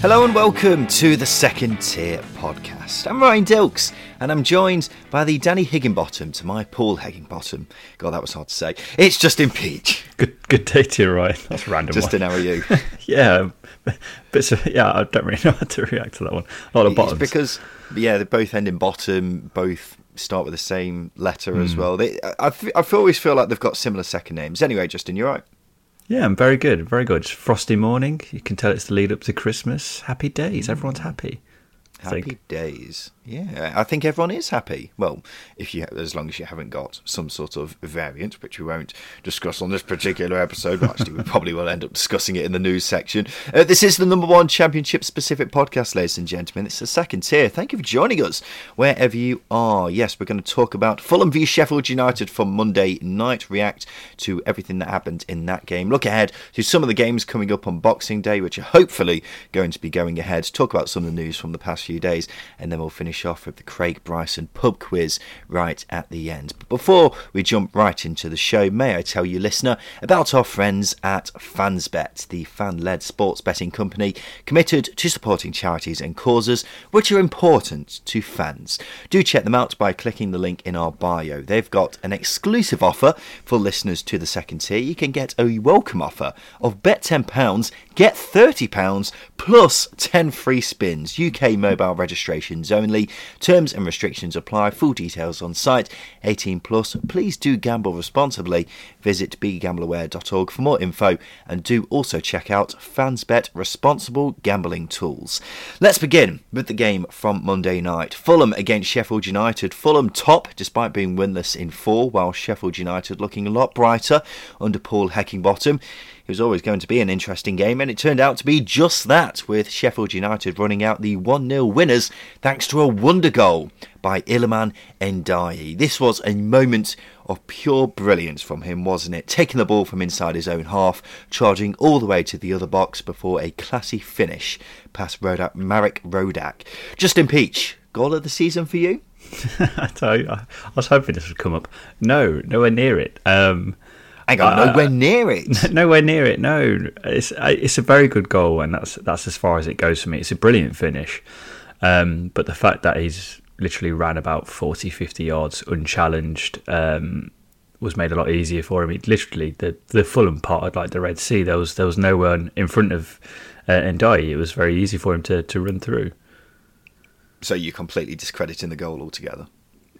Hello and welcome to the Second Tier Podcast. I'm Ryan Dilks and I'm joined by the Danny Higginbotham to my Paul Higginbottom. God, that was hard to say. It's Justin Peach. Good, good day to you, Ryan. That's random. Justin, one. how are you? yeah, bits of, yeah. I don't really know how to react to that one. A lot of bottoms. It's because yeah, they both end in bottom. Both start with the same letter as Hmm. well. They, I, I I always feel like they've got similar second names. Anyway, Justin, you're right. Yeah, I'm very good, very good. It's frosty morning. You can tell it's the lead up to Christmas. Happy days. Everyone's happy. Happy think. days. Yeah, I think everyone is happy. Well, if you, as long as you haven't got some sort of variant, which we won't discuss on this particular episode. But actually, we probably will end up discussing it in the news section. Uh, this is the number one championship-specific podcast, ladies and gentlemen. It's the second tier. Thank you for joining us wherever you are. Yes, we're going to talk about Fulham v Sheffield United for Monday night. React to everything that happened in that game. Look ahead to some of the games coming up on Boxing Day, which are hopefully going to be going ahead. Talk about some of the news from the past few days, and then we'll finish off with the Craig Bryson pub quiz right at the end. But before we jump right into the show, may I tell you, listener, about our friends at Fansbet, the fan-led sports betting company committed to supporting charities and causes which are important to fans. Do check them out by clicking the link in our bio. They've got an exclusive offer for listeners to the second tier. You can get a welcome offer of bet £10, get £30 plus 10 free spins. UK mobile registrations only. Terms and restrictions apply. Full details on site. 18 plus. Please do gamble responsibly. Visit begambleaware.org for more info and do also check out Fansbet responsible gambling tools. Let's begin with the game from Monday night. Fulham against Sheffield United. Fulham top despite being winless in four, while Sheffield United looking a lot brighter under Paul Heckingbottom. It was always going to be an interesting game, and it turned out to be just that, with Sheffield United running out the 1 0 winners thanks to a wonder goal by Iliman Ndiaye. This was a moment of pure brilliance from him, wasn't it? Taking the ball from inside his own half, charging all the way to the other box before a classy finish past Rodak, Marek Rodak. Justin Peach, goal of the season for you? I tell you, I I was hoping this would come up. No, nowhere near it. Um, Hang on, Uh, nowhere near it. nowhere near it. No, it's it's a very good goal, and that's that's as far as it goes for me. It's a brilliant finish, um, but the fact that he's literally ran about 40, 50 yards unchallenged um, was made a lot easier for him. He, literally, the the Fulham part, like the Red Sea, there was there was no one in front of uh, Ndiaye. It was very easy for him to, to run through. So you're completely discrediting the goal altogether.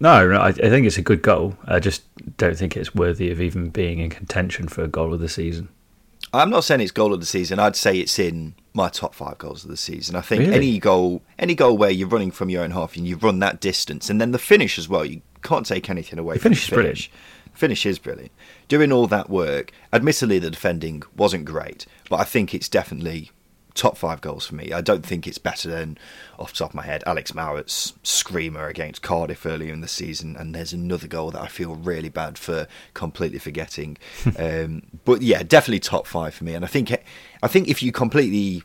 No, no, I, I think it's a good goal. I just don't think it's worthy of even being in contention for a goal of the season. I'm not saying it's goal of the season. I'd say it's in my top five goals of the season. I think Really? any goal, any goal where you're running from your own half and you run that distance, and then the finish as well. You can't take anything away. The from finish is the brilliant. finish. Finish is brilliant. Doing all that work. Admittedly, the defending wasn't great, but I think it's definitely top five goals for me. I don't think it's better than, off the top of my head, Alex Mowatt's screamer against Cardiff earlier in the season. And there's another goal that I feel really bad for completely forgetting. um, but yeah, definitely top five for me. And I think, I think if you completely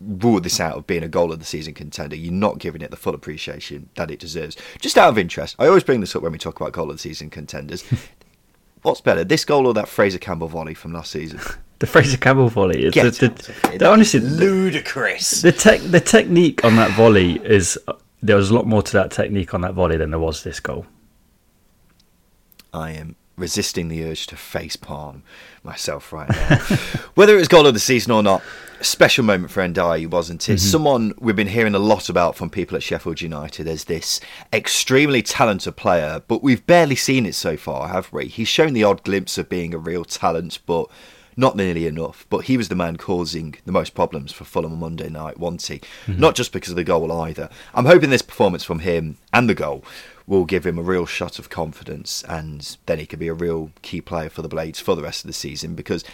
rule this out of being a goal of the season contender, you're not giving it the full appreciation that it deserves. Just out of interest, I always bring this up when we talk about goal of the season contenders. What's better, this goal or that Fraser Campbell volley from last season? The Fraser Campbell volley is Get the, the, the- honestly ludicrous. the tech the technique on that volley is there was a lot more to that technique on that volley than there was this goal. I am resisting the urge to face palm myself right now. Whether it was goal of the season or not, special moment for Ndiaye, wasn't it? Mm-hmm. Someone we've been hearing a lot about from people at Sheffield United as this extremely talented player, but we've barely seen it so far, have we? He's shown the odd glimpse of being a real talent, but not nearly enough. But he was the man causing the most problems for Fulham on Monday night, wasn't he? Mm-hmm. Not just because of the goal either. I'm hoping this performance from him and the goal will give him a real shot of confidence, and then he could be a real key player for the Blades for the rest of the season because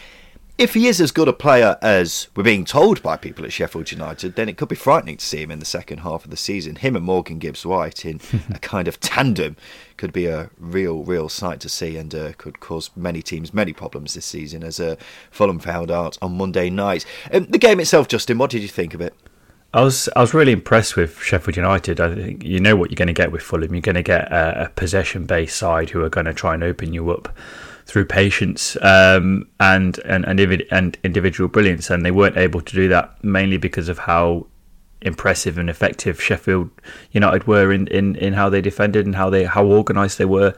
if he is as good a player as we're being told by people at Sheffield United, then it could be frightening to see him in the second half of the season. Him and Morgan Gibbs White in a kind of tandem could be a real, real sight to see and uh, could cause many teams many problems this season, as uh, Fulham found out on Monday night. Um, the game itself, Justin, what did you think of it? I was I was really impressed with Sheffield United. I think you know what you're going to get with Fulham. You're going to get a, a possession based side who are going to try and open you up through patience um, and, and and individual brilliance, and they weren't able to do that mainly because of how impressive and effective Sheffield United were in, in, in how they defended and how they how organised they were,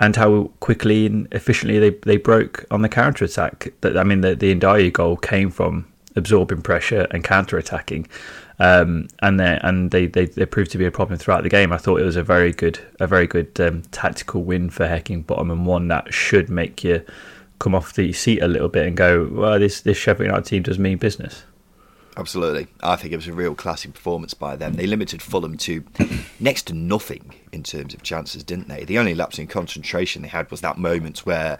and how quickly and efficiently they, they broke on the counter attack. That I mean, the the Ndiaye goal came from absorbing pressure and counter attacking. Um, and they and they, they, they proved to be a problem throughout the game. I thought it was a very good a very good um, tactical win for Heckingbottom and one that should make you come off the seat a little bit and go, well, this this Sheffield United team does mean business. Absolutely. I think it was a real classic performance by them. They limited Fulham to next to nothing in terms of chances, didn't they? The only lapse in concentration they had was that moment where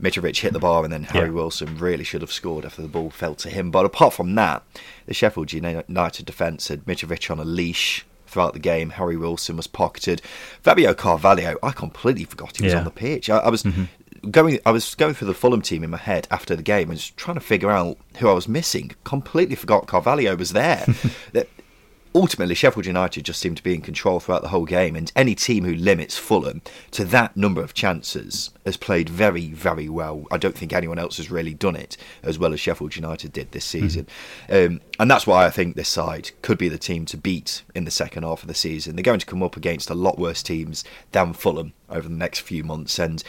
Mitrovic hit the bar and then Harry yeah. Wilson really should have scored after the ball fell to him. But apart from that, the Sheffield United defence had Mitrovic on a leash throughout the game. Harry Wilson was pocketed. Fabio Carvalho, I completely forgot he was yeah. on the pitch. I, I was mm-hmm going, I was going through the Fulham team in my head after the game and just trying to figure out who I was missing. Completely forgot Carvalho was there. that ultimately Sheffield United just seemed to be in control throughout the whole game, and any team who limits Fulham to that number of chances has played very, very well. I don't think anyone else has really done it as well as Sheffield United did this hmm. season, mm. um, and that's why I think this side could be the team to beat in the second half of the season. They're going to come up against a lot worse teams than Fulham over the next few months, and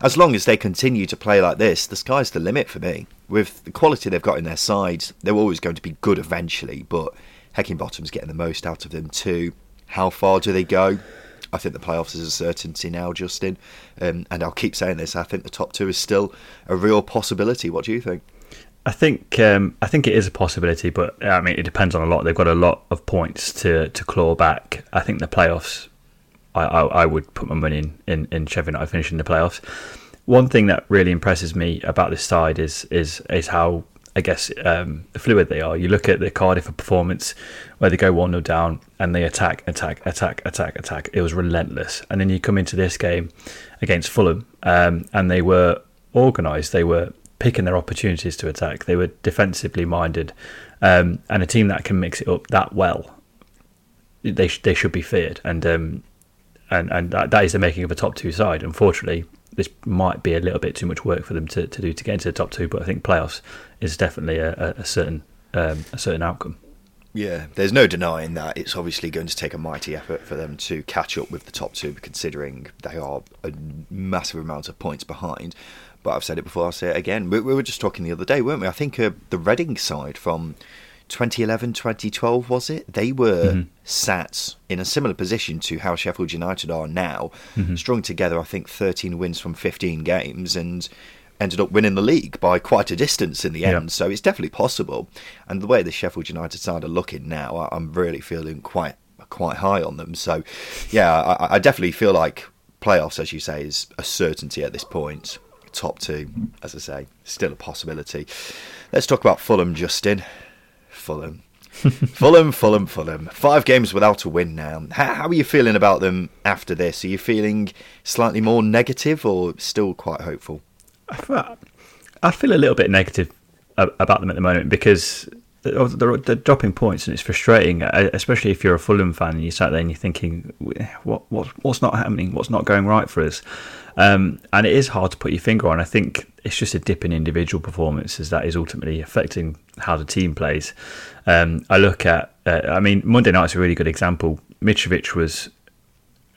as long as they continue to play like this, the sky's the limit for me. With the quality they've got in their sides, they're always going to be good eventually, but Heckingbottom's getting the most out of them too. How far do they go? I think the playoffs is a certainty now, Justin. Um, and I'll keep saying this. I think the top two is still a real possibility. What do you think? I think um, I think it is a possibility, but I mean it depends on a lot. They've got a lot of points to, to claw back. I think the playoffs. I, I, I would put my money in, in, in Sheffield United finishing the playoffs. One thing that really impresses me about this side is is is how I guess, um, fluid they are. You look at the Cardiff performance where they go 1 0 down and they attack, attack, attack, attack, attack. It was relentless. And then you come into this game against Fulham um, and they were organised. They were picking their opportunities to attack. They were defensively minded. Um, and a team that can mix it up that well, they, sh- they should be feared. And um, and, and that, that is the making of a top two side. Unfortunately, this might be a little bit too much work for them to, to do to get into the top two, but I think playoffs is definitely a, a certain um, a certain outcome. Yeah, there's no denying that it's obviously going to take a mighty effort for them to catch up with the top two, considering they are a massive amount of points behind. But I've said it before, I'll say it again. We, we were just talking the other day, weren't we? I think uh, the Reading side from 2011, 2012, was it? They were mm-hmm. sat in a similar position to how Sheffield United are now, mm-hmm. strung together, I think, 13 wins from 15 games and ended up winning the league by quite a distance in the end. So it's definitely possible. And the way the Sheffield United side are looking now, I'm really feeling quite quite high on them. So, yeah, I, I definitely feel like playoffs, as you say, is a certainty at this point. Top two, as I say, still a possibility. Let's talk about Fulham, Justin. Fulham. Fulham, Fulham, Fulham. Five games without a win now. How, how, are you feeling about them after this? Are you feeling slightly more negative or still quite hopeful? I feel a little bit negative about them at the moment because they're, dropping points and it's frustrating, uh, especially if you're a Fulham fan and you sat there and you're thinking, what, what what's not happening? What's not going right for us? Um, and it is hard to put your finger on. I think it's just a dip in individual performances that is ultimately affecting how the team plays. Um, I look at, uh, I mean, Monday night's a really good example. Mitrovic was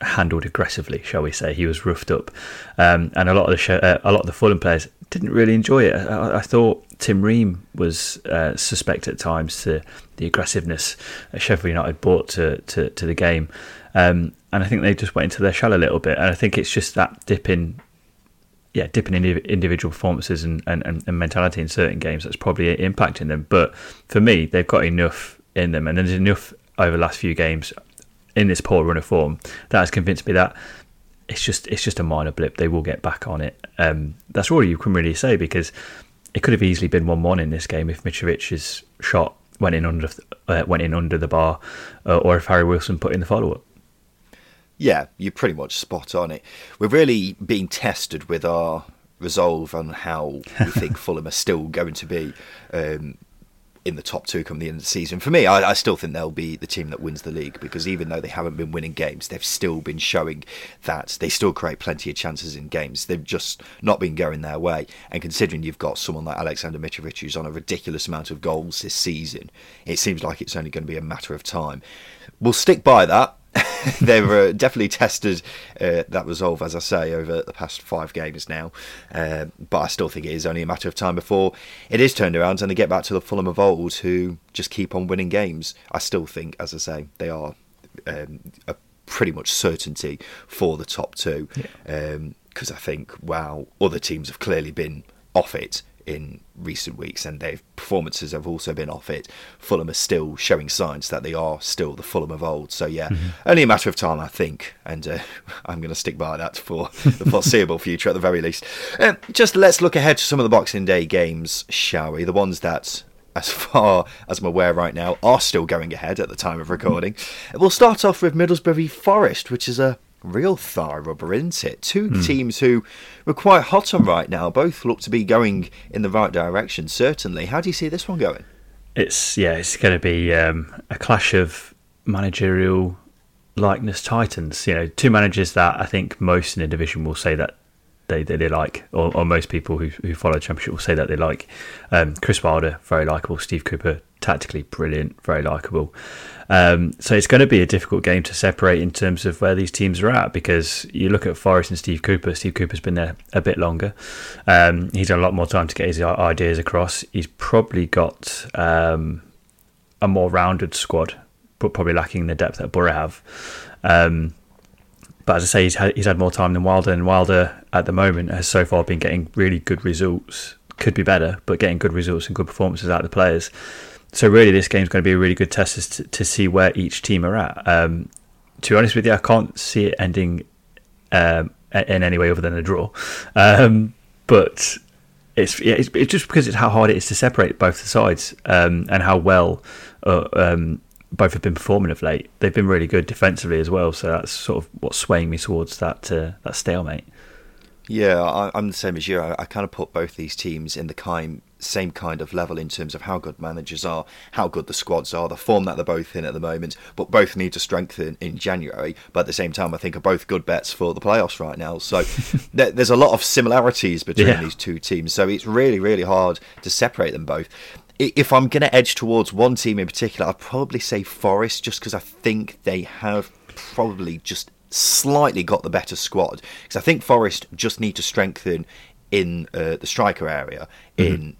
handled aggressively, shall we say? He was roughed up, um, and a lot of the show, uh, a lot of the Fulham players didn't really enjoy it. I, I thought Tim Ream was uh, suspect at times to the aggressiveness Sheffield United brought to, to, to the game, um, and I think they just went into their shell a little bit. And I think it's just that dip in yeah, dipping in individual performances and, and, and mentality in certain games that's probably impacting them. But for me, they've got enough in them, and there's enough over the last few games in this poor run of form that has convinced me that it's just it's just a minor blip. They will get back on it. Um, that's all you can really say because it could have easily been one-one in this game if Mitrovic's shot went in under uh, went in under the bar, uh, or if Harry Wilson put in the follow-up. Yeah, you're pretty much spot on it. We're really being tested with our resolve on how we think Fulham are still going to be um, in the top two come the end of the season. For me, I, I, still think they'll be the team that wins the league because even though they haven't been winning games, they've still been showing that they still create plenty of chances in games. They've just not been going their way. And considering you've got someone like Alexander Mitrovic who's on a ridiculous amount of goals this season, it seems like it's only going to be a matter of time. We'll stick by that. they've uh, definitely tested uh, that resolve, as I say, over the past five games now. Uh, but I still think it is only a matter of time before it is turned around and they get back to the Fulham of old who just keep on winning games. I still think, as I say, they are um, a pretty much certainty for the top two. Because yeah. um, I think, wow, other teams have clearly been off it in recent weeks, and their performances have also been off it. Fulham are still showing signs that they are still the Fulham of old. So yeah, mm-hmm. only a matter of time, I think, and uh, I'm going to stick by that for the foreseeable future at the very least. Um, just let's look ahead to some of the Boxing Day games, shall we? The ones that as far as I'm aware right now, are still going ahead at the time of recording. We'll start off with Middlesbrough Forest, which is a real thigh rubber, isn't it? Two mm. teams who were quite hot on right now, both look to be going in the right direction, certainly. How do you see this one going? It's yeah, it's going to be um, a clash of managerial likeness titans. You know, two managers that I think most in the division will say that they, they, they like, or, or, most people who, who follow Championship will say that they like. Um, Chris Wilder, very likable. Steve Cooper, tactically brilliant, very likable. Um, so it's going to be a difficult game to separate in terms of where these teams are at because you look at Forest and Steve Cooper. Steve Cooper's been there a bit longer. Um, he's had a lot more time to get his ideas across. He's probably got um, a more rounded squad, but probably lacking the depth that Boro have. Um, but as I say, he's had, he's had more time than Wilder, and Wilder at the moment has so far been getting really good results. Could be better, but getting good results and good performances out of the players so really, this game's going to be a really good test to, to see where each team are at. Um, to be honest with you, I can't see it ending um, in any way other than a draw. Um, but it's, yeah, it's, it's just because it's how hard it is to separate both the sides um, and how well uh, um, both have been performing of late. They've been really good defensively as well, so that's sort of what's swaying me towards that uh, that stalemate. Yeah, I, am the same as you. I, I, kind of put both these teams in the kind, same kind of level in terms of how good managers are, how good the squads are, the form that they're both in at the moment, but both need to strengthen in January. But at the same time, I think are both good bets for the playoffs right now. So there, there's a lot of similarities between yeah. these two teams. So it's really, really hard to separate them both. If I'm going to edge towards one team in particular, I'd probably say Forest, just because I think they have probably just slightly got the better squad because I think Forest just need to strengthen in uh, the striker area mm-hmm. in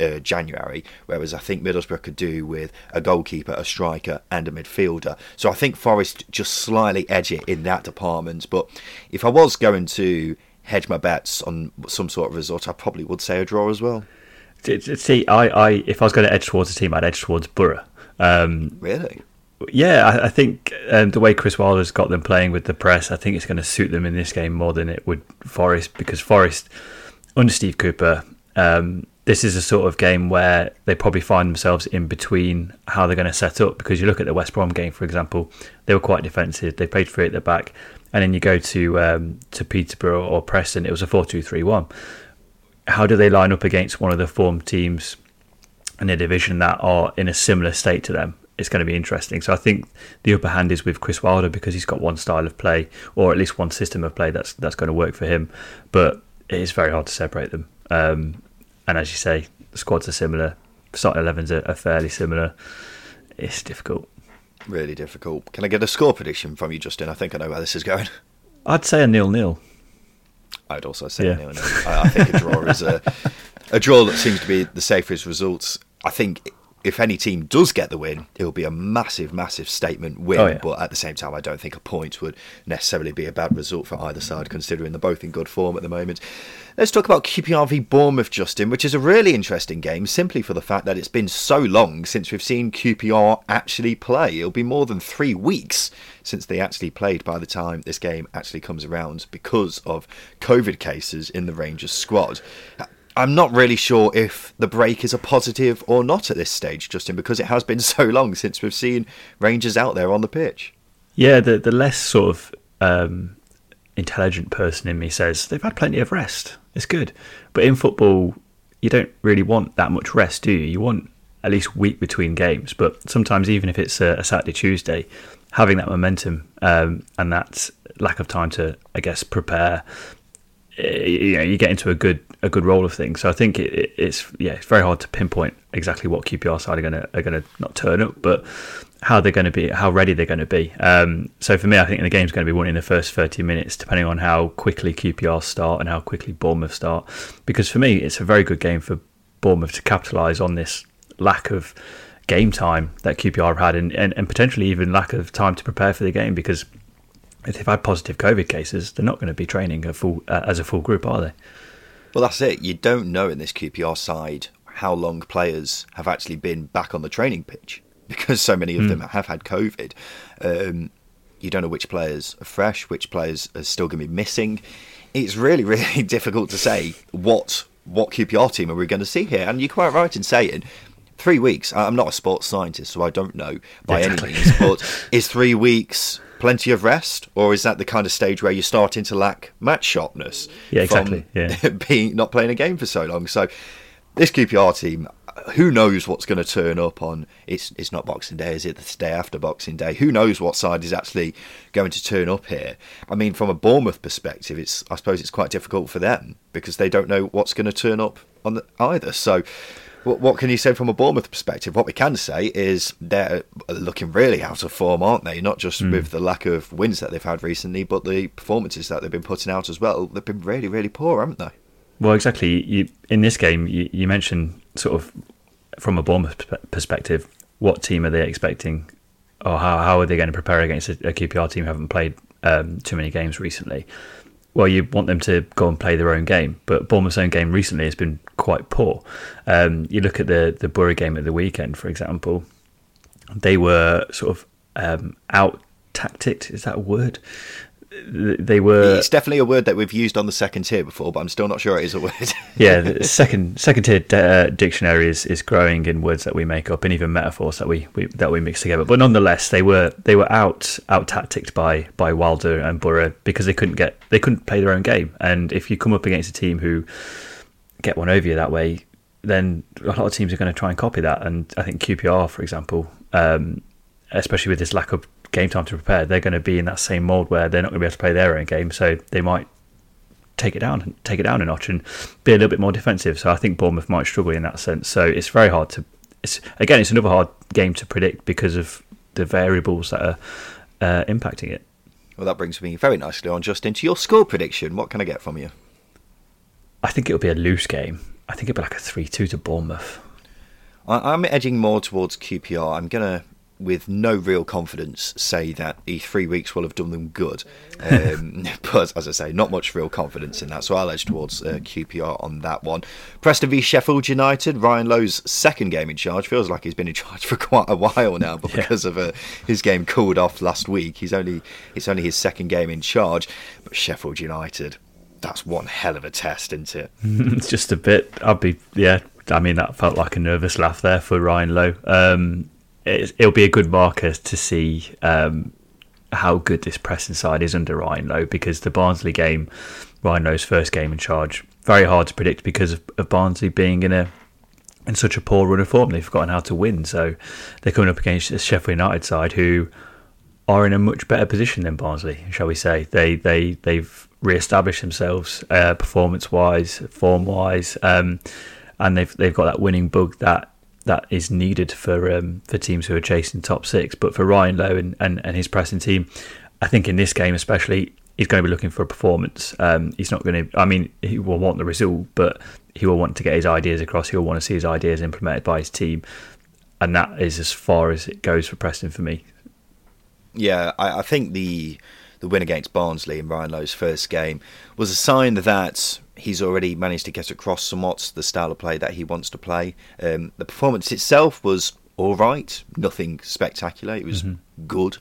uh, January, whereas I think Middlesbrough could do with a goalkeeper, a striker, and a midfielder. So I think Forest just slightly edge it in that department. But if I was going to hedge my bets on some sort of result, I probably would say a draw as well. See, I, I if I was going to edge towards a team, I'd edge towards Boro. Um, really? Yeah, I, I think um, the way Chris Wilder's got them playing with the press, I think it's going to suit them in this game more than it would Forest because Forest under Steve Cooper, um, this is a sort of game where they probably find themselves in between how they're going to set up. Because you look at the West Brom game, for example, they were quite defensive. They played three at the back, and then you go to um, to Peterborough or Preston, it was a four-two-three-one. How do they line up against one of the form teams in the division that are in a similar state to them? It's going to be interesting. So I think the upper hand is with Chris Wilder because he's got one style of play, or at least one system of play that's that's going to work for him. But it is very hard to separate them. Um, and as you say, the squads are similar. Starting 11s are, are fairly similar. It's difficult. Really difficult. Can I get a score prediction from you, Justin? I think I know where this is going. I'd say a nil-nil. I'd also say Yeah. a nil-nil. I, I think a draw is a a draw that seems to be the safest results. I think if any team does get the win, it will be a massive, massive statement win. Oh, yeah. But at the same time, I don't think a point would necessarily be a bad result for either side, considering they're both in good form at the moment. Let's talk about QPR v Bournemouth, Justin, which is a really interesting game, simply for the fact that it's been so long since we've seen QPR actually play. It'll be more than three weeks since they actually played by the time this game actually comes around because of COVID cases in the Rangers squad. I'm not really sure if the break is a positive or not at this stage, Justin, because it has been so long since we've seen Rangers out there on the pitch. Yeah, the the less sort of um, intelligent person in me says they've had plenty of rest. It's good, but in football, you don't really want that much rest, do you? You want at least week between games. But sometimes, even if it's a, a Saturday, Tuesday, having that momentum um, and that lack of time to, I guess, prepare, eh, you know, you get into a good a good roll of things. So I think it, it, it's yeah, it's very hard to pinpoint exactly what QPR side are going to are going to not turn up, but how they're going to be, how ready they're going to be. Um, so for me, I think the game's going to be won in the first 30 minutes, depending on how quickly QPR start and how quickly Bournemouth start. Because for me, it's a very good game for Bournemouth to capitalise on this lack of game time that QPR have had, and, and, and potentially even lack of time to prepare for the game. Because if they've had positive COVID cases, they're not going to be training a full uh, as a full group, are they? Well, that's it. You don't know in this QPR side how long players have actually been back on the training pitch because so many of them have had COVID. Um, you don't know which players are fresh, which players are still going to be missing. It's really, really difficult to say what what QPR team are we going to see here. And you're quite right in saying three weeks. I'm not a sports scientist, so I don't know by Exactly. any means. But is three weeks plenty of rest, or is that the kind of stage where you're starting to lack match sharpness? Yeah, exactly, yeah. being not playing a game for so long. So this QPR team, who knows what's going to turn up on? It's it's not Boxing Day, is it? It's the day after Boxing Day. Who knows what side is actually going to turn up here? I mean, from a Bournemouth perspective, it's I suppose it's quite difficult for them because they don't know what's going to turn up on the, either. So. What, what can you say from a Bournemouth perspective? What we can say is they're looking really out of form, aren't they? Not just with the lack of wins that they've had recently, but the performances that they've been putting out as well. They've been really, really poor, haven't they? Well, exactly. You, in this game, you, you mentioned sort of from a Bournemouth perspective, what team are they expecting, or how, how are they going to prepare against a, a QPR team who haven't played um, too many games recently? Well, you want them to go and play their own game, but Bournemouth's own game recently has been quite poor. Um, you look at the the Boro game at the weekend, for example. They were sort of um, out tacticked. Is that a word? They were It's definitely a word that we've used on the second tier before, but I'm still not sure it is a word. yeah, the second second tier uh, dictionary is, is growing in words that we make up and even metaphors that we, we that we mix together. But nonetheless, they were they were out out tacticked by by Wilder and Boro because they couldn't get they couldn't play their own game. And if you come up against a team who get one over you that way, then a lot of teams are going to try and copy that. And I think QPR, for example, um, especially with this lack of game time to prepare, they're going to be in that same mold where they're not going to be able to play their own game. So they might take it down, take it down a notch, and be a little bit more defensive. So I think Bournemouth might struggle in that sense. So it's very hard to. It's again, it's another hard game to predict because of the variables that are uh, impacting it. well, that brings me very nicely on, Justin, to your score prediction. What can I get from you? I think it'll be a loose game. I think it'll be like a three-two to Bournemouth. I, I'm edging more towards QPR. I'm going to, with no real confidence, say that the three weeks will have done them good. Um, but as I say, not much real confidence in that. So I'll edge towards uh, QPR on that one. Preston v Sheffield United. Ryan Lowe's second game in charge. Feels like he's been in charge for quite a while now, but Yeah. because of uh, his game cooled off last week, he's only it's only his second game in charge. But Sheffield United. That's one hell of a test, isn't it? it's just a bit. I'd be yeah. I mean, that felt like a nervous laugh there for Ryan Lowe. Um, it, it'll be a good marker to see um, how good this pressing side is under Ryan Lowe because the Barnsley game, Ryan Lowe's first game in charge, very hard to predict because of, of Barnsley being in a in such a poor run of form. They've forgotten how to win, so they're coming up against a Sheffield United side who are in a much better position than Barnsley, shall we say? They they they've re-established themselves uh, performance wise, form wise, um, and they've they've got that winning bug that that is needed for um, for teams who are chasing top six. But for Ryan Lowe and, and, and his pressing team, I think in this game especially, he's going to be looking for a performance. Um, he's not going to. I mean, he will want the result, but he will want to get his ideas across. He'll want to see his ideas implemented by his team, and that is as far as it goes for Preston for me. Yeah, I, I think the the win against Barnsley in Ryan Lowe's first game was a sign that he's already managed to get across somewhat the style of play that he wants to play. Um, the performance itself was all right, nothing spectacular. It was mm-hmm. good,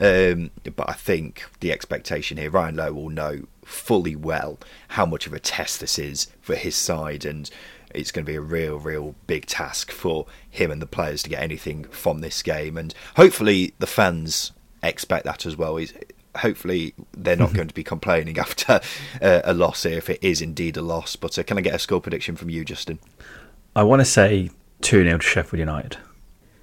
um, but I think the expectation here, Ryan Lowe will know fully well how much of a test this is for his side, and it's going to be a real, real big task for him and the players to get anything from this game, and hopefully the fans expect that as well. He's, hopefully they're not going to be complaining after uh, a loss here if it is indeed a loss. But uh, can I get a score prediction from you, Justin? I want to say 2 0 to Sheffield United.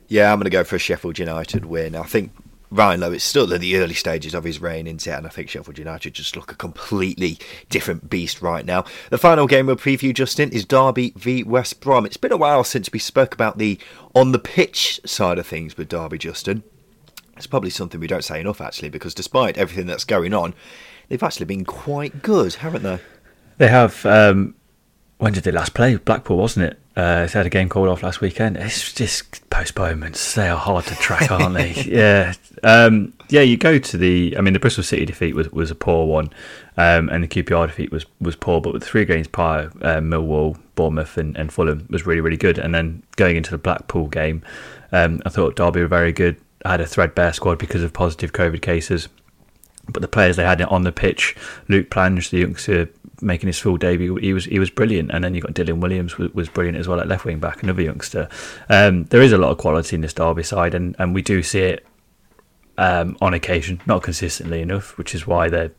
Yeah, I'm going to go for a Sheffield United win. I think Ryan Lowe is still in the early stages of his reign in it, and I think Sheffield United just look a completely different beast right now. The final game we'll preview, Justin, is Derby v West Brom. It's been a while since we spoke about the on the pitch side of things with Derby, Justin. It's probably something we don't say enough, actually, because despite everything that's going on, they've actually been quite good, haven't they? They have. Um, when did they last play? Blackpool, wasn't it? Uh, they had a game called off last weekend. It's just postponements. They are hard to track, aren't they? yeah, um, yeah. You go to the. I mean, the Bristol City defeat was, was a poor one, um, and the QPR defeat was, was poor. But with three games prior, uh, Millwall, Bournemouth, and, and Fulham was really really good. And then going into the Blackpool game, um, I thought Derby were very good had a threadbare squad because of positive COVID cases. But the players they had on the pitch, Luke Plange, the youngster making his full debut, he was he was brilliant. And then you got Dylan Williams was, was brilliant as well at left wing back, another youngster. Um, there is a lot of quality in this Derby side, and, and we do see it um, on occasion, not consistently enough, which is why they're.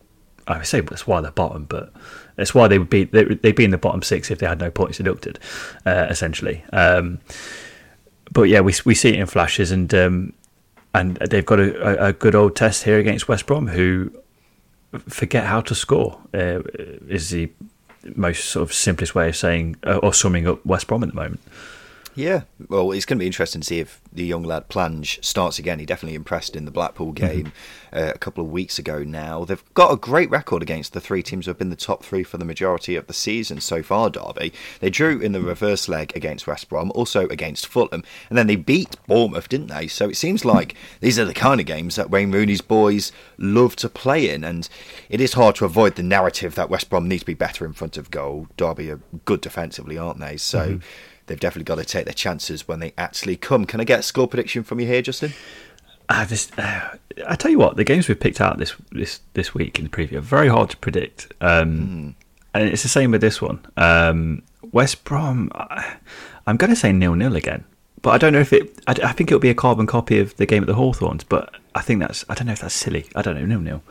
I would say that's why they're bottom, but that's why they would be they, would be in the bottom six if they had no points deducted, uh, essentially. Um, but yeah, we we see it in flashes, and um, and they've got a, a, good old test here against West Brom, who forget how to score. Uh, is the most sort of simplest way of saying uh, or summing up West Brom at the moment. Yeah, well, it's going to be interesting to see if the young lad Plange starts again. He definitely impressed in the Blackpool mm-hmm. game mm-hmm. uh, a couple of weeks ago now. They've got a great record against the three teams who have been the top three for the majority of the season so far, Derby. They drew in the reverse leg against West Brom, also against Fulham, and then they beat Bournemouth, didn't they? So it seems like these are the kind of games that Wayne Rooney's boys love to play in, and it is hard to avoid the narrative that West Brom need to be better in front of goal. Derby are good defensively, aren't they? So. Mm-hmm they've definitely got to take their chances when they actually come. Can I get a score prediction from you here, Justin? Uh, this, uh, I tell you what, the games we've picked out this this this week in the preview are very hard to predict, um, mm. and it's the same with this one. Um, West Brom, I, am going to say nil nil again, but I don't know if it. I, I, think it'll be a carbon copy of the game at the Hawthorns, but I think that's. I don't know if that's silly. I don't know nil nil.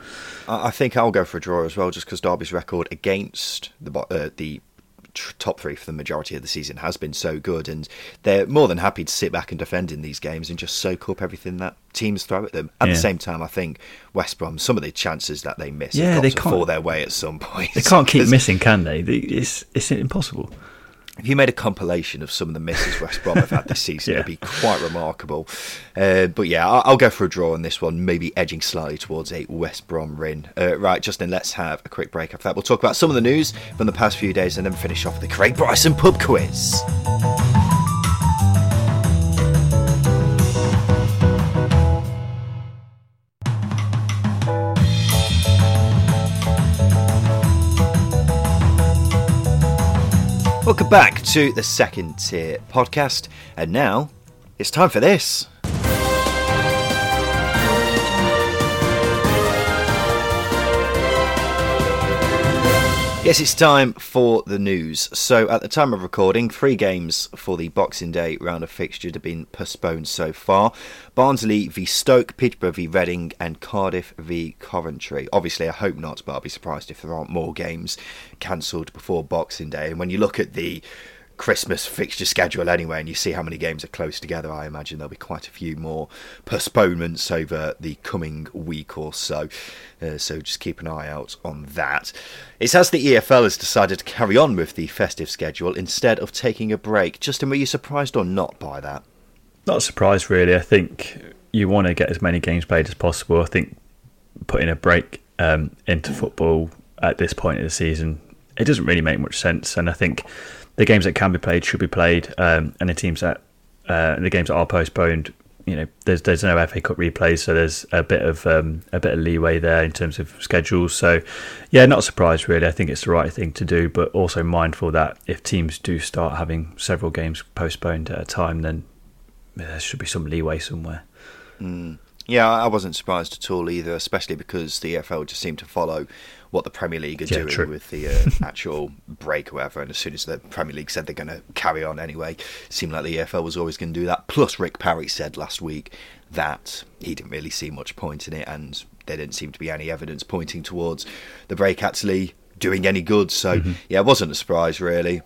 I think I'll go for a draw as well, just because Derby's record against the uh, the top three for the majority of the season has been so good, and they're more than happy to sit back and defend in these games and just soak up everything that teams throw at them. At yeah. the same time, I think West Brom, some of the chances that they miss, yeah, they can't fall their way at some point. They can't keep missing, can they? It's it's impossible if you made a compilation of some of the misses West Brom have had this season, yeah. it'd be quite remarkable. Uh, but yeah, I'll, I'll, go for a draw on this one, maybe edging slightly towards a West Brom win. Uh, right, Justin, let's have a quick break after that. We'll talk about some of the news from the past few days and then finish off with the Craig Bryson pub quiz. Welcome back to the second tier podcast, and now it's time for this. Yes, it's time for the news. So, at the time of recording, three games for the Boxing Day round of fixtures have been postponed so far Barnsley v Stoke, Peterborough v Reading, and Cardiff v Coventry. Obviously, I hope not, but I'll be surprised if there aren't more games cancelled before Boxing Day. And when you look at the Christmas fixture schedule anyway, and you see how many games are close together, I imagine there'll be quite a few more postponements over the coming week or so. Uh, so just keep an eye out on that. It's as the EFL has decided to carry on with the festive schedule instead of taking a break. Justin, were you surprised or not by that? Not surprised, really. I think you want to get as many games played as possible. I think putting a break um, into football at this point of the season it doesn't really make much sense. And I think the games that can be played should be played, um, and the teams that uh, the games that are postponed, you know, there's there's no FA Cup replays, so there's a bit of um, a bit of leeway there in terms of schedules. So, yeah, not surprised really. I think it's the right thing to do, but also mindful that if teams do start having several games postponed at a time, then there should be some leeway somewhere. Mm. Yeah, I wasn't surprised at all either, especially because the EFL just seemed to follow what the Premier League are yeah, doing true. with the uh, actual break or whatever. And as soon as the Premier League said they're going to carry on anyway, it seemed like the EFL was always going to do that. Plus, Rick Parry said last week that he didn't really see much point in it, and there didn't seem to be any evidence pointing towards the break actually doing any good. So, mm-hmm. yeah, it wasn't a surprise really.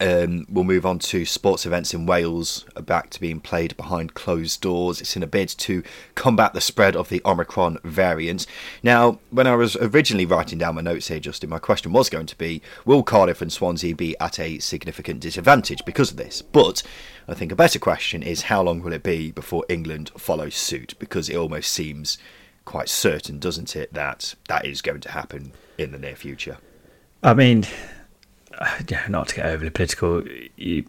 Um, we'll move on to sports events in Wales are back to being played behind closed doors. It's in a bid to combat the spread of the Omicron variant. Now, when I was originally writing down my notes here, Justin, my question was going to be Will Cardiff and Swansea be at a significant disadvantage because of this? But I think a better question is how long will it be before England follows suit? Because it almost seems quite certain, doesn't it, that that is going to happen in the near future? I mean, not to get overly political, you,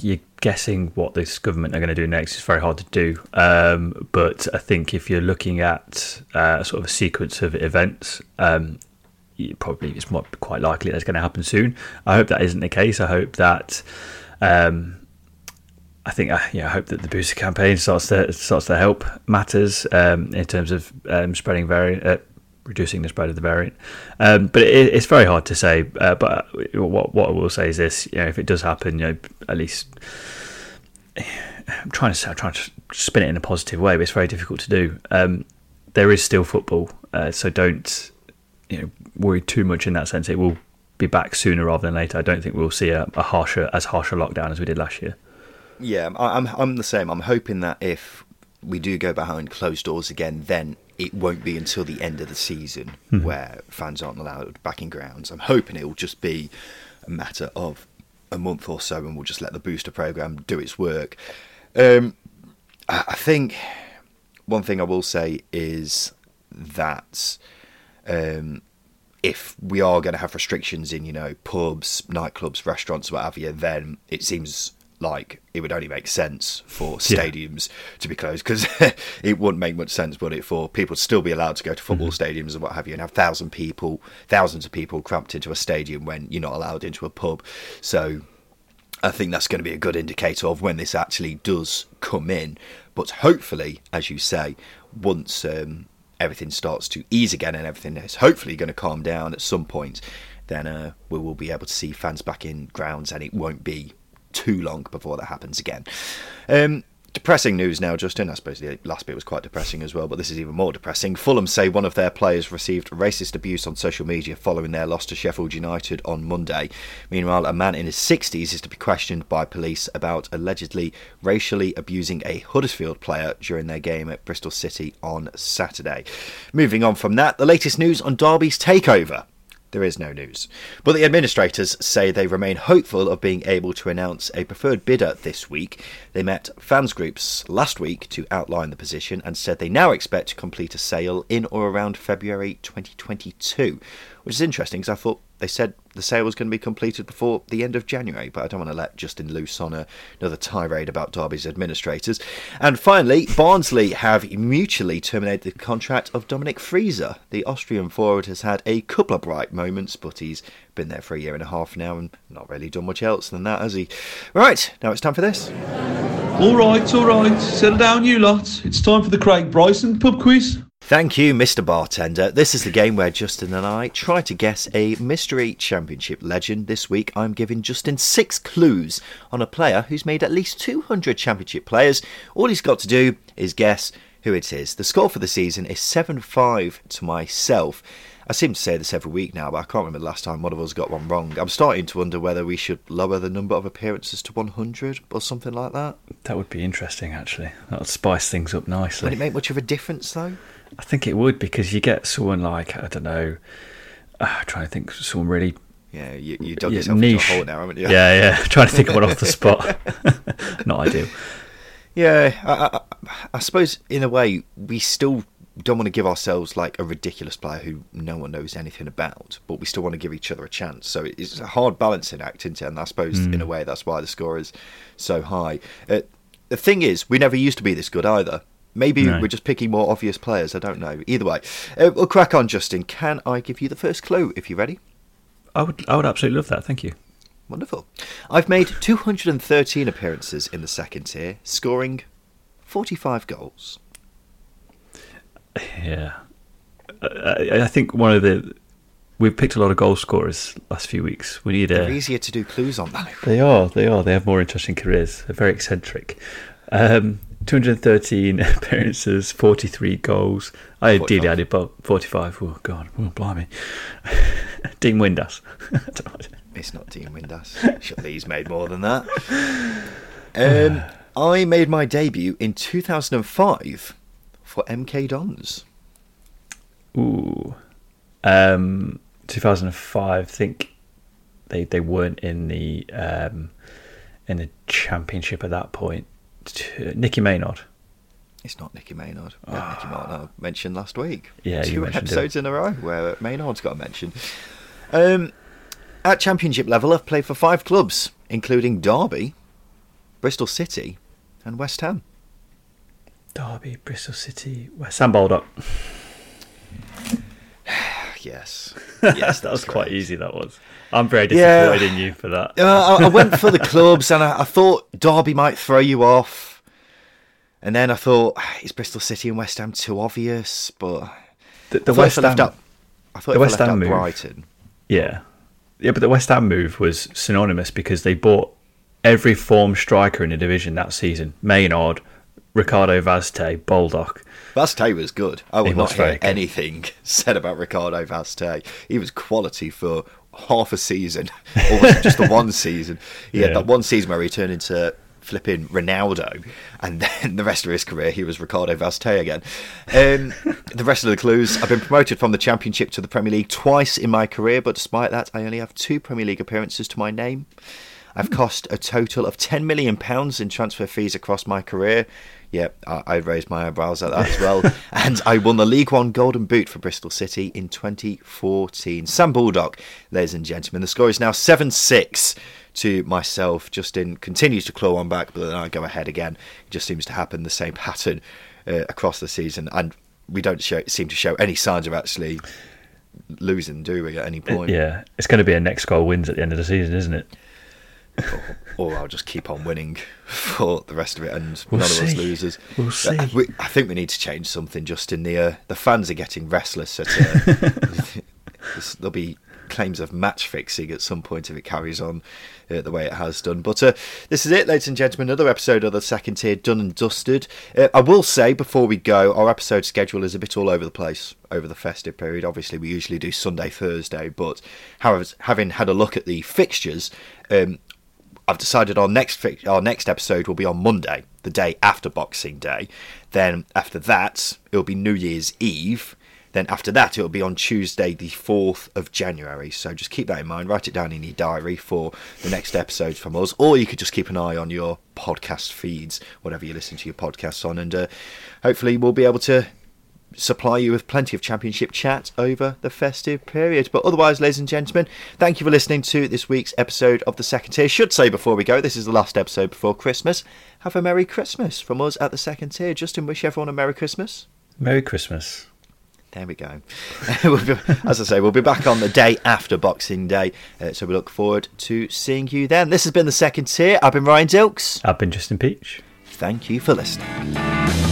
you're guessing what this government are going to do next is very hard to do. Um, but I think if you're looking at uh, sort of a sequence of events, um, probably it's quite likely that's going to happen soon. I hope that isn't the case. I hope that. Um, I think, uh, yeah, I hope that the booster campaign starts to starts to help matters um, in terms of um, spreading variant, uh, reducing the spread of the variant. Um, but it, it's very hard to say. Uh, but what what I will say is this: you know, if it does happen, you know, at least I'm trying to I'm trying to spin it in a positive way, but it's very difficult to do. Um, there is still football, uh, so don't you know worry too much in that sense. It will be back sooner rather than later. I don't think we'll see a, a harsher as harsher lockdown as we did last year. Yeah, I'm I'm the same. I'm hoping that if we do go behind closed doors again, then it won't be until the end of the season mm-hmm. where fans aren't allowed back in grounds. I'm hoping it will just be a matter of a month or so, and we'll just let the booster program do its work. Um, I think one thing I will say is that um, if we are going to have restrictions in, you know, pubs, nightclubs, restaurants, what have you, then it seems like it would only make sense for stadiums yeah. to be closed because it wouldn't make much sense, would it, for people to still be allowed to go to football mm-hmm. stadiums and what have you, and have thousand people, thousands of people cramped into a stadium when you're not allowed into a pub. So I think that's going to be a good indicator of when this actually does come in. But hopefully, as you say, once um, everything starts to ease again and everything is hopefully going to calm down at some point, then uh, we will be able to see fans back in grounds and it won't be too long before that happens again. Um, depressing news now, Justin. I suppose the last bit was quite depressing as well, but this is even more depressing. Fulham say one of their players received racist abuse on social media following their loss to Sheffield United on Monday. Meanwhile, a man in his 60s is to be questioned by police about allegedly racially abusing a Huddersfield player during their game at Bristol City on Saturday. Moving on from that, the latest news on Derby's takeover there is no news. But the administrators say they remain hopeful of being able to announce a preferred bidder this week. They met fans groups last week to outline the position and said they now expect to complete a sale in or around February 2022, which is interesting because I thought they said the sale was going to be completed before the end of January, but I don't want to let Justin loose on a, another tirade about Derby's administrators. And finally, Barnsley have mutually terminated the contract of Dominic Frieser. The Austrian forward has had a couple of bright moments, but he's been there for a year and a half now and not really done much else than that, has he? Right, now it's time for this. All right, all right. Settle down, you lot. It's time for the Craig Bryson pub quiz. Thank you, Mr. Bartender. This is the game where Justin and I try to guess a mystery championship legend. This week I'm giving Justin six clues on a player who's made at least 200 championship players. All he's got to do is guess who it is. The score for the season is 7 5 to myself. I seem to say this every week now, but I can't remember the last time one of us got one wrong. I'm starting to wonder whether we should lower the number of appearances to 100 or something like that. That would be interesting, actually. That would spice things up nicely. Would it make much of a difference, though? I think it would because you get someone like I don't know. Uh, I'm trying to think, someone really Yeah, you, you dug yourself niche. into a hole now, haven't you? Yeah, yeah. Trying to think of one off the spot. Not ideal. Yeah, I, I, I suppose in a way we still don't want to give ourselves like a ridiculous player who no one knows anything about, but we still want to give each other a chance. So it's a hard balancing act, isn't it? And I suppose in a way that's why the score is so high. Uh, the thing is, we never used to be this good either. Maybe No. we're just picking more obvious players. I don't know. Either way, uh, we'll crack on. Justin, can I give you the first clue if you're ready? I would, I would absolutely love that. Thank you. Wonderful. I've made 213 appearances in the second tier, scoring 45 goals. Yeah, I, I think one of the we've picked a lot of goal scorers last few weeks. We need They're a. easier to do clues on that. They are. They are. They have more interesting careers. They're very eccentric. Um, 213 appearances, 43 goals. I ideally 45. added about 45. Oh God, oh, blimey. Dean Windass. I don't know. It's not Dean Windass. Surely he's made more than that. Um, I made my debut in 2005 for MK Dons. Ooh. Um, 2005. I think they they weren't in the um, in the championship at that point. Nicky Maynard. It's not Nicky Maynard. Yeah, Nicky Maynard I mentioned last week. Yeah, you two episodes in a row where Maynard's got a mention. Um, at championship level, I've played for five clubs, including Derby, Bristol City, and West Ham. Derby, Bristol City, West Ham Baldock. Yes, yes, that was that's quite easy. That was. I'm very Yeah. disappointed in you for that. Uh, I, I went for the clubs, and I, I thought Derby might throw you off. And then I thought, is Bristol City and West Ham too obvious? But The, the West Ham, out, I thought the West Ham move. Brighton. yeah, yeah, but the West Ham move was synonymous because they bought every form striker in the division that season: Maynard, Ricardo Vaz Tê, Baldock. Vaz Tê was good. I will not hear anything said about Ricardo Vaz Tê. He was quality for half a season, or just the one season? He had Yeah. that one season where he turned into flipping Ronaldo, and then the rest of his career he was Ricardo Vaz Tê again. Um, the rest of the clues: I've been promoted from the Championship to the Premier League twice in my career, but despite that, I only have two Premier League appearances to my name. I've cost a total of ten million pounds in transfer fees across my career. Yeah, I, I raised my eyebrows at that as well. and I won the League One Golden Boot for Bristol City in 2014. Sam Baldock, ladies and gentlemen. The score is now 7 6 to myself. Justin continues to claw on back, but then I go ahead again. It just seems to happen the same pattern uh, across the season. And we don't show, seem to show any signs of actually losing, do we, at any point? Yeah, it's going to be a next goal wins at the end of the season, isn't it? Or, or I'll just keep on winning for the rest of it, and We'll none of us losers. We'll see. We- I think we need to change something. Just in the uh, the fans are getting restless. At, uh, there'll be claims of match fixing at some point if it carries on uh, the way it has done. But uh, this is it, ladies and gentlemen. Another episode of the second tier done and dusted. Uh, I will say before we go, our episode schedule is a bit all over the place over the festive period. Obviously, we usually do Sunday, Thursday, but however, having had a look at the fixtures. Um, I've decided our next our next episode will be on Monday, the day after Boxing Day. Then after that, it'll be New Year's Eve. Then after that, it'll be on Tuesday, the fourth of January. So just keep that in mind. Write it down in your diary for the next episodes from us, or you could just keep an eye on your podcast feeds, whatever you listen to your podcasts on, and uh, hopefully we'll be able to supply you with plenty of championship chat over the festive period. But otherwise, ladies and gentlemen, thank you for listening to this week's episode of the second tier. Should say before we go, this is the last episode before Christmas. Have a Merry Christmas from us at the second tier. Justin, wish everyone a Merry Christmas. Merry Christmas. There we go. We'll be- As I say, we'll be back on the day after Boxing Day, uh, so we look forward to seeing you then. This has been the second tier. I've been Ryan Dilks. I've been Justin Peach. Thank you for listening.